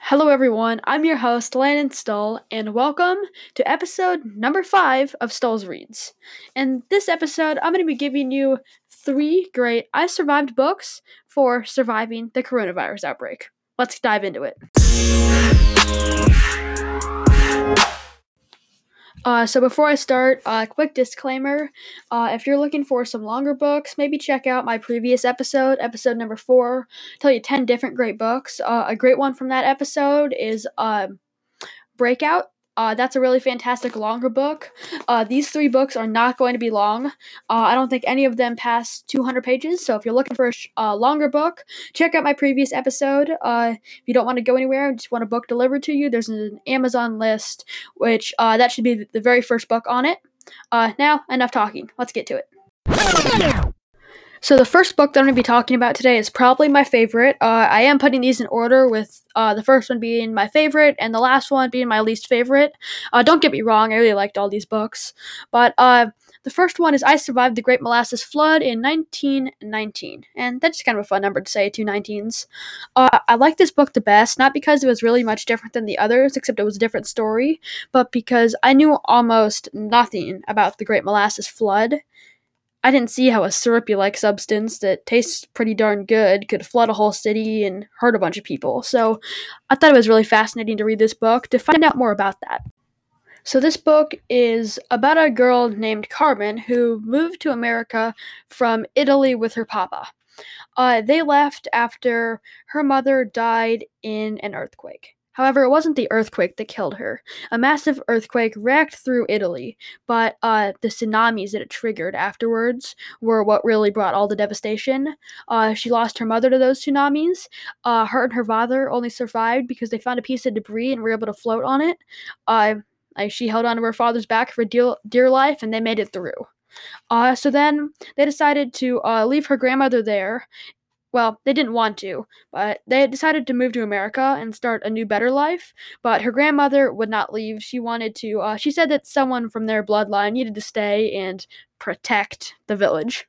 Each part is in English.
Hello, everyone. I'm your host, Landon Stull, and welcome to episode number five of Stull's Reads. In this episode, I'm going to be giving you three great I Survived books for surviving the coronavirus outbreak. Let's dive into it. Uh, so before I start, a uh, quick disclaimer: uh, if you're looking for some longer books, maybe check out my previous episode, episode number four. I tell you ten different great books. Uh, a great one from that episode is um, Breakout uh, that's a really fantastic longer book. Uh, these three books are not going to be long. Uh, I don't think any of them pass 200 pages. So if you're looking for a sh- uh, longer book, check out my previous episode. Uh, if you don't want to go anywhere, and just want a book delivered to you, there's an Amazon list, which uh, that should be the very first book on it. now, enough talking. Let's get to it. So the first book that I'm going to be talking about today is probably my favorite. Uh, I am putting these in order, with uh, the first one being my favorite and the last one being my least favorite. Uh, don't get me wrong, I really liked all these books, but uh, the first one is I Survived the Great Molasses Flood in 1919, and that's just kind of a fun number to say, two 19s. Uh, I like this book the best, not because it was really much different than the others, except it was a different story, but because I knew almost nothing about the Great Molasses Flood I didn't see how a syrupy like substance that tastes pretty darn good could flood a whole city and hurt a bunch of people. So I thought it was really fascinating to read this book to find out more about that. So, this book is about a girl named Carmen who moved to America from Italy with her papa. Uh, they left after her mother died in an earthquake. However, it wasn't the earthquake that killed her. A massive earthquake racked through Italy, but uh, the tsunamis that it triggered afterwards were what really brought all the devastation. Uh, she lost her mother to those tsunamis. Uh, her and her father only survived because they found a piece of debris and were able to float on it. Uh, like she held onto her father's back for dear, dear life, and they made it through. Uh, so then they decided to uh, leave her grandmother there well, they didn't want to, but they decided to move to America and start a new, better life. But her grandmother would not leave. She wanted to, uh, she said that someone from their bloodline needed to stay and protect the village.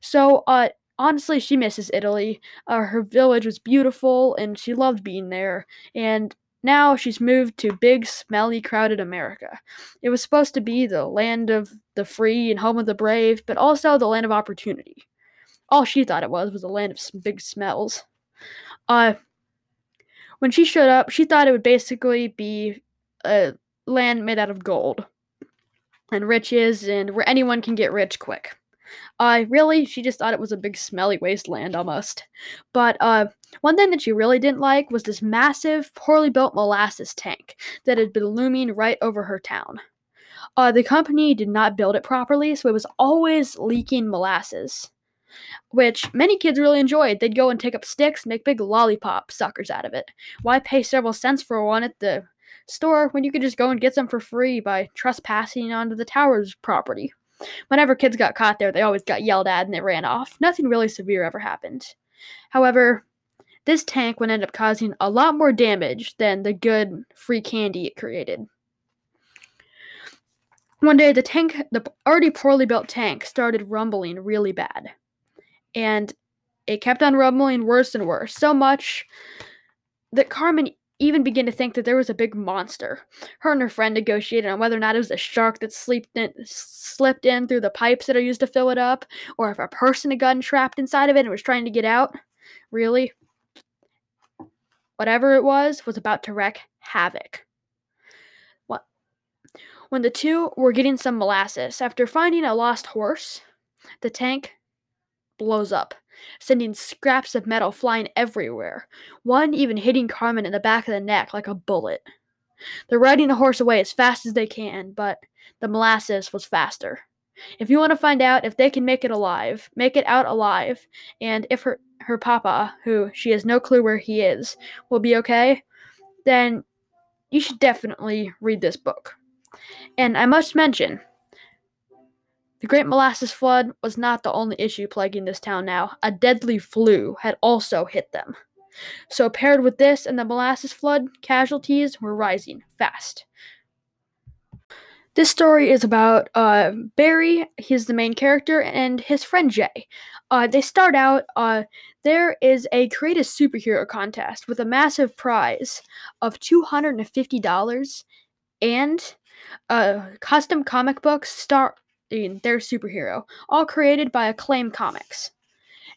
So, uh, honestly, she misses Italy. Uh, her village was beautiful and she loved being there. And now she's moved to big, smelly, crowded America. It was supposed to be the land of the free and home of the brave, but also the land of opportunity all she thought it was was a land of big smells. Uh, when she showed up, she thought it would basically be a land made out of gold and riches and where anyone can get rich quick. Uh, really, she just thought it was a big smelly wasteland almost. But uh, one thing that she really didn't like was this massive, poorly built molasses tank that had been looming right over her town. Uh, the company did not build it properly, so it was always leaking molasses which many kids really enjoyed. They'd go and take up sticks, make big lollipop suckers out of it. Why pay several cents for one at the store when you could just go and get some for free by trespassing onto the tower's property? Whenever kids got caught there, they always got yelled at and they ran off. Nothing really severe ever happened. However, this tank would end up causing a lot more damage than the good free candy it created. One day, the tank, the already poorly built tank, started rumbling really bad and it kept on rumbling worse and worse, so much that Carmen even began to think that there was a big monster. Her and her friend negotiated on whether or not it was a shark that in, slipped in through the pipes that are used to fill it up, or if a person had gotten trapped inside of it and was trying to get out. Really? Whatever it was, was about to wreak havoc. What? When the two were getting some molasses, after finding a lost horse, the tank blows up, sending scraps of metal flying everywhere, one even hitting Carmen in the back of the neck like a bullet. They're riding the horse away as fast as they can, but the molasses was faster. If you want to find out if they can make it alive, make it out alive, and if her her papa, who she has no clue where he is, will be okay, then you should definitely read this book. And I must mention, the Great Molasses Flood was not the only issue plaguing this town now. A deadly flu had also hit them. So, paired with this and the molasses flood, casualties were rising fast. This story is about uh, Barry, he's the main character, and his friend Jay. Uh, they start out, uh, there is a create a superhero contest with a massive prize of $250 and a custom comic books starring their superhero, all created by Acclaim Comics.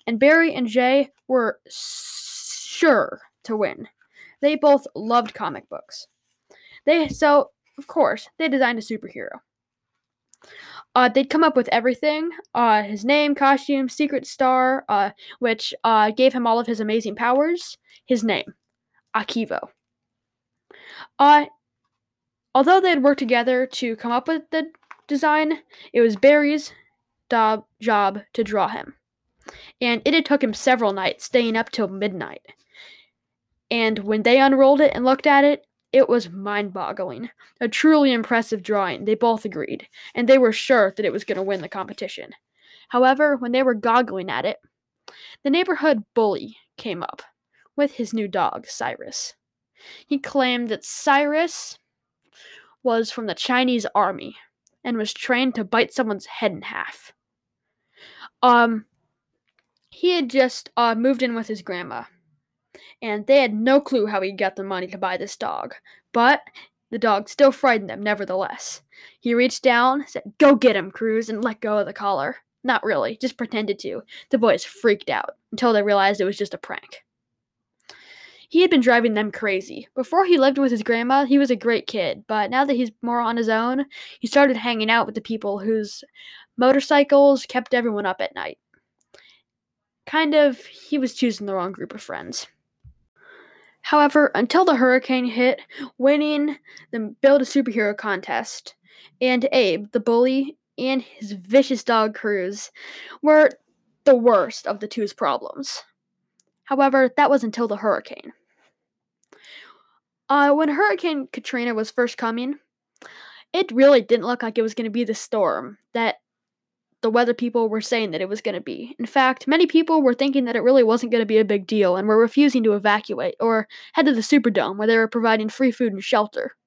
And Barry and Jay were sure to win. They both loved comic books. They so of course they designed a superhero. Uh, they'd come up with everything uh, his name, costume, secret star, uh, which uh, gave him all of his amazing powers, his name, Akivo. Uh, although they had worked together to come up with the design, it was Barry's job, job to draw him. And it had took him several nights, staying up till midnight. And when they unrolled it and looked at it, it was mind boggling. A truly impressive drawing, they both agreed, and they were sure that it was going to win the competition. However, when they were goggling at it, the neighborhood bully came up with his new dog, Cyrus. He claimed that Cyrus was from the Chinese army and was trained to bite someone's head in half. Um, he had just uh, moved in with his grandma and they had no clue how he got the money to buy this dog. But the dog still frightened them, nevertheless. He reached down, said, Go get him, Cruz, and let go of the collar. Not really, just pretended to. The boys freaked out until they realized it was just a prank. He had been driving them crazy. Before he lived with his grandma, he was a great kid, but now that he's more on his own, he started hanging out with the people whose motorcycles kept everyone up at night. Kind of, he was choosing the wrong group of friends. However, until the hurricane hit, winning the Build a Superhero contest, and Abe, the bully, and his vicious dog Cruz were the worst of the two's problems. However, that was until the hurricane. Uh, when Hurricane Katrina was first coming, it really didn't look like it was going to be the storm that the weather people were saying that it was going to be. In fact, many people were thinking that it really wasn't going to be a big deal and were refusing to evacuate or head to the Superdome where they were providing free food and shelter.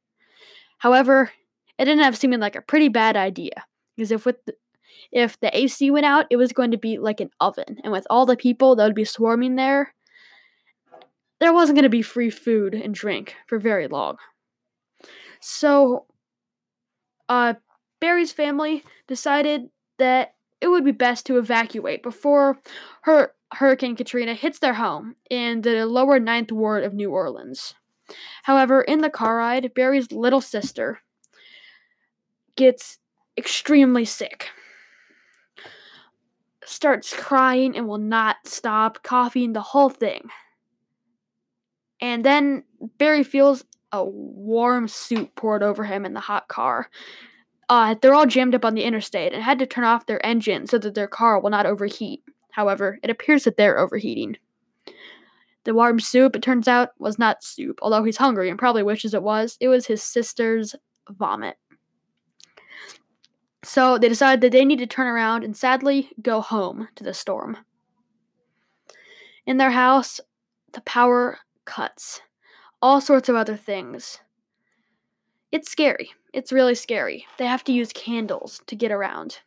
However, it ended up seeming like a pretty bad idea because if with if the AC went out, it was going to be like an oven, and with all the people that would be swarming there, there wasn't going to be free food and drink for very long. So, uh, Barry's family decided that it would be best to evacuate before her Hurricane Katrina hits their home in the lower ninth ward of New Orleans. However, in the car ride, Barry's little sister gets extremely sick. Starts crying and will not stop, coughing, the whole thing. And then Barry feels a warm soup poured over him in the hot car, uh, they're all jammed up on the interstate and had to turn off their engine so that their car will not overheat. However, it appears that they're overheating. The warm soup, it turns out, was not soup, although he's hungry and probably wishes it was. It was his sister's vomit. So they decided that they need to turn around and sadly go home to the storm. In their house, the power cuts. All sorts of other things. It's scary. It's really scary. They have to use candles to get around.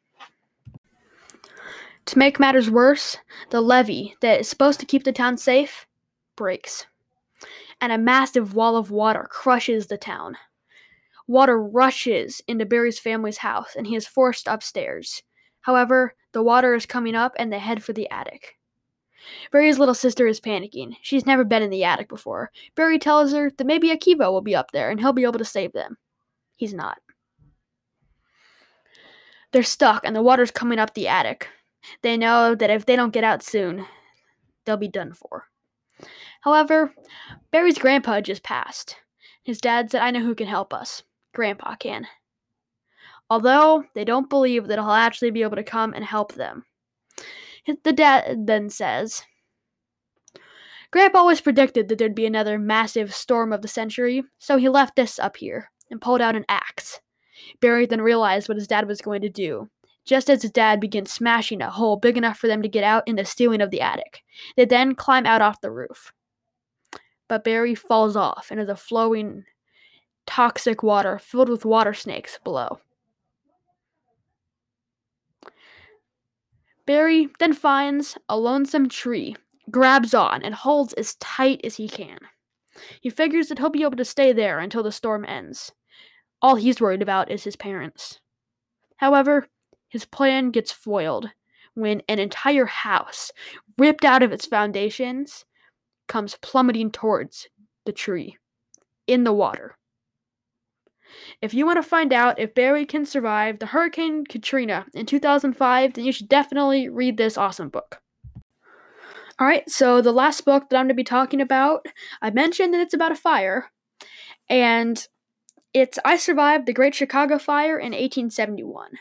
To make matters worse, the levee that is supposed to keep the town safe breaks, and a massive wall of water crushes the town. Water rushes into Barry's family's house, and he is forced upstairs. However, the water is coming up, and they head for the attic. Barry's little sister is panicking. She's never been in the attic before. Barry tells her that maybe Akiva will be up there and he'll be able to save them. He's not. They're stuck and the water's coming up the attic. They know that if they don't get out soon, they'll be done for. However, Barry's grandpa just passed. His dad said, I know who can help us. Grandpa can. Although they don't believe that he'll actually be able to come and help them. The dad then says, Grandpa always predicted that there'd be another massive storm of the century, so he left this up here and pulled out an axe. Barry then realized what his dad was going to do. Just as his dad begins smashing a hole big enough for them to get out in the ceiling of the attic, they then climb out off the roof. But Barry falls off into the flowing, toxic water filled with water snakes below. Barry then finds a lonesome tree grabs on and holds as tight as he can. He figures that he'll be able to stay there until the storm ends. All he's worried about is his parents. However, his plan gets foiled when an entire house, ripped out of its foundations, comes plummeting towards the tree in the water. If you want to find out if Barry can survive the Hurricane Katrina in 2005, then you should definitely read this awesome book. Alright, so the last book that I'm going to be talking about, I mentioned that it's about a fire, and it's I Survived the Great Chicago Fire in 1871.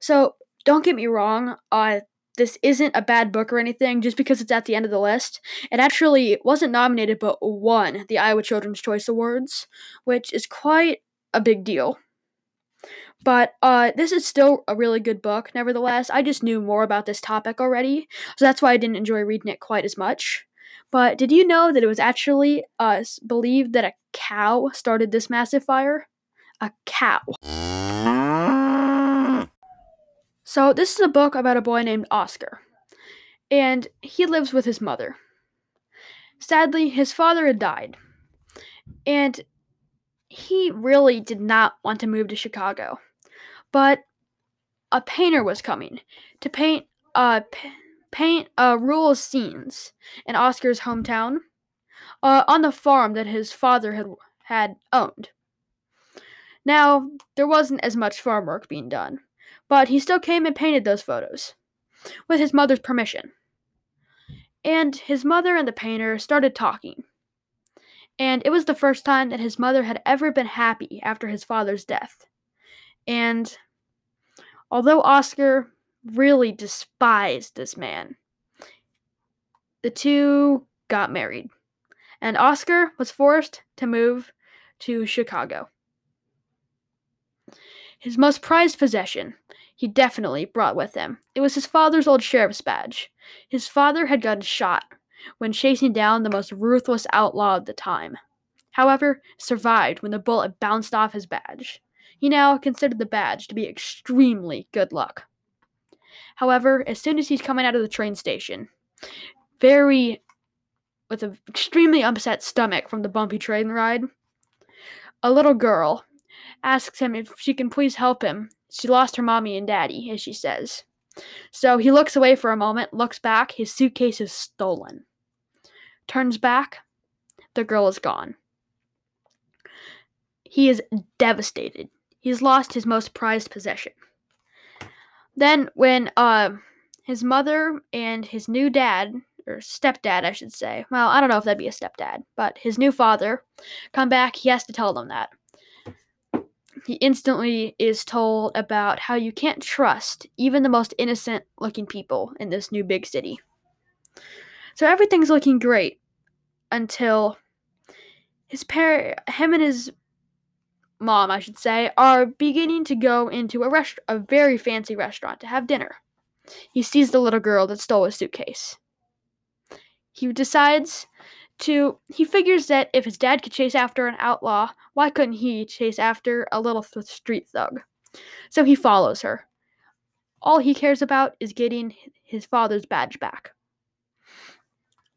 So, don't get me wrong, uh, this isn't a bad book or anything just because it's at the end of the list. It actually wasn't nominated but won the Iowa Children's Choice Awards, which is quite a big deal. But uh, this is still a really good book, nevertheless. I just knew more about this topic already, so that's why I didn't enjoy reading it quite as much. But did you know that it was actually uh, believed that a cow started this massive fire? A cow. So, this is a book about a boy named Oscar, and he lives with his mother. Sadly, his father had died, and he really did not want to move to Chicago. But a painter was coming to paint uh p- paint uh rural scenes in Oscar's hometown uh, on the farm that his father had had owned. Now, there wasn't as much farm work being done, but he still came and painted those photos with his mother's permission. And his mother and the painter started talking and it was the first time that his mother had ever been happy after his father's death. And although Oscar really despised this man, the two got married, and Oscar was forced to move to Chicago. His most prized possession he definitely brought with him. It was his father's old sheriff's badge. His father had gotten shot when chasing down the most ruthless outlaw of the time. However, survived when the bullet bounced off his badge. He now considered the badge to be extremely good luck. However, as soon as he's coming out of the train station, very with an extremely upset stomach from the bumpy train ride, a little girl asks him if she can please help him. She lost her mommy and daddy, as she says. So he looks away for a moment, looks back, his suitcase is stolen. Turns back, the girl is gone. He is devastated. He's lost his most prized possession. Then, when uh, his mother and his new dad, or stepdad, I should say, well, I don't know if that'd be a stepdad, but his new father come back, he has to tell them that. He instantly is told about how you can't trust even the most innocent looking people in this new big city. So everything's looking great until his parent, him and his mom, I should say, are beginning to go into a rest- a very fancy restaurant to have dinner. He sees the little girl that stole his suitcase. He decides to he figures that if his dad could chase after an outlaw, why couldn't he chase after a little th- street thug? So he follows her. All he cares about is getting his father's badge back.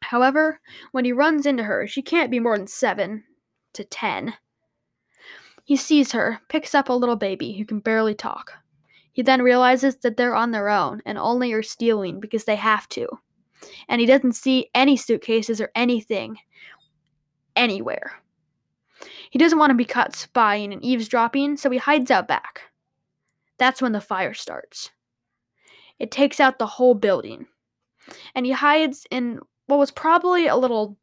However, when he runs into her, she can't be more than seven to ten. He sees her, picks up a little baby who can barely talk. He then realizes that they're on their own and only are stealing because they have to and he doesn't see any suitcases or anything anywhere. He doesn't want to be caught spying and eavesdropping, so he hides out back. That's when the fire starts. It takes out the whole building, and he hides in what was probably a little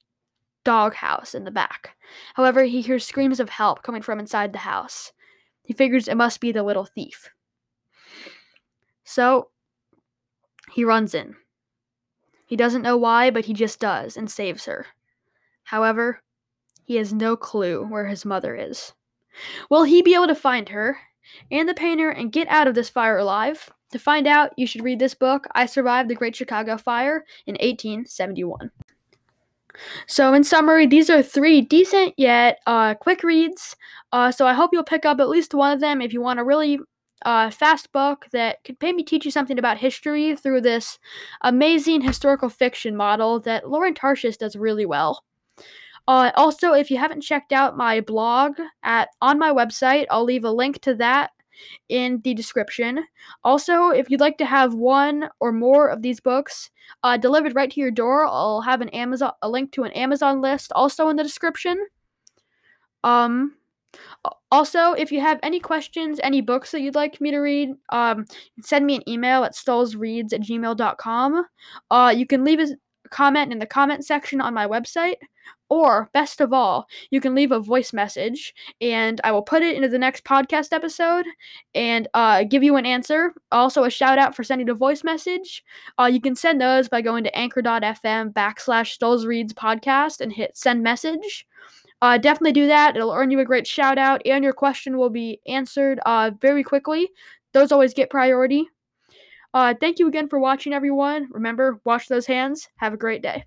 doghouse in the back. However, he hears screams of help coming from inside the house. He figures it must be the little thief. So, he runs in. He doesn't know why, but he just does and saves her. However, he has no clue where his mother is. Will he be able to find her and the painter and get out of this fire alive? To find out, you should read this book, I Survived the Great Chicago Fire in 1871. So, in summary, these are three decent yet uh, quick reads. Uh, so, I hope you'll pick up at least one of them if you want to really uh, fast book that could maybe teach you something about history through this amazing historical fiction model that Lauren Tarshis does really well. Uh, also, if you haven't checked out my blog at on my website, I'll leave a link to that in the description. Also, if you'd like to have one or more of these books uh, delivered right to your door, I'll have an Amazon a link to an Amazon list also in the description. Um, also, if you have any questions, any books that you'd like me to read, um, send me an email at stullsreads at gmail.com. Uh, you can leave a comment in the comment section on my website. Or, best of all, you can leave a voice message and I will put it into the next podcast episode and uh, give you an answer. Also, a shout out for sending a voice message. Uh, you can send those by going to anchor.fm backslash Stull's Reads podcast and hit send message. Uh, definitely do that. It'll earn you a great shout out and your question will be answered uh, very quickly. Those always get priority. Uh, thank you again for watching, everyone. Remember, wash those hands. Have a great day.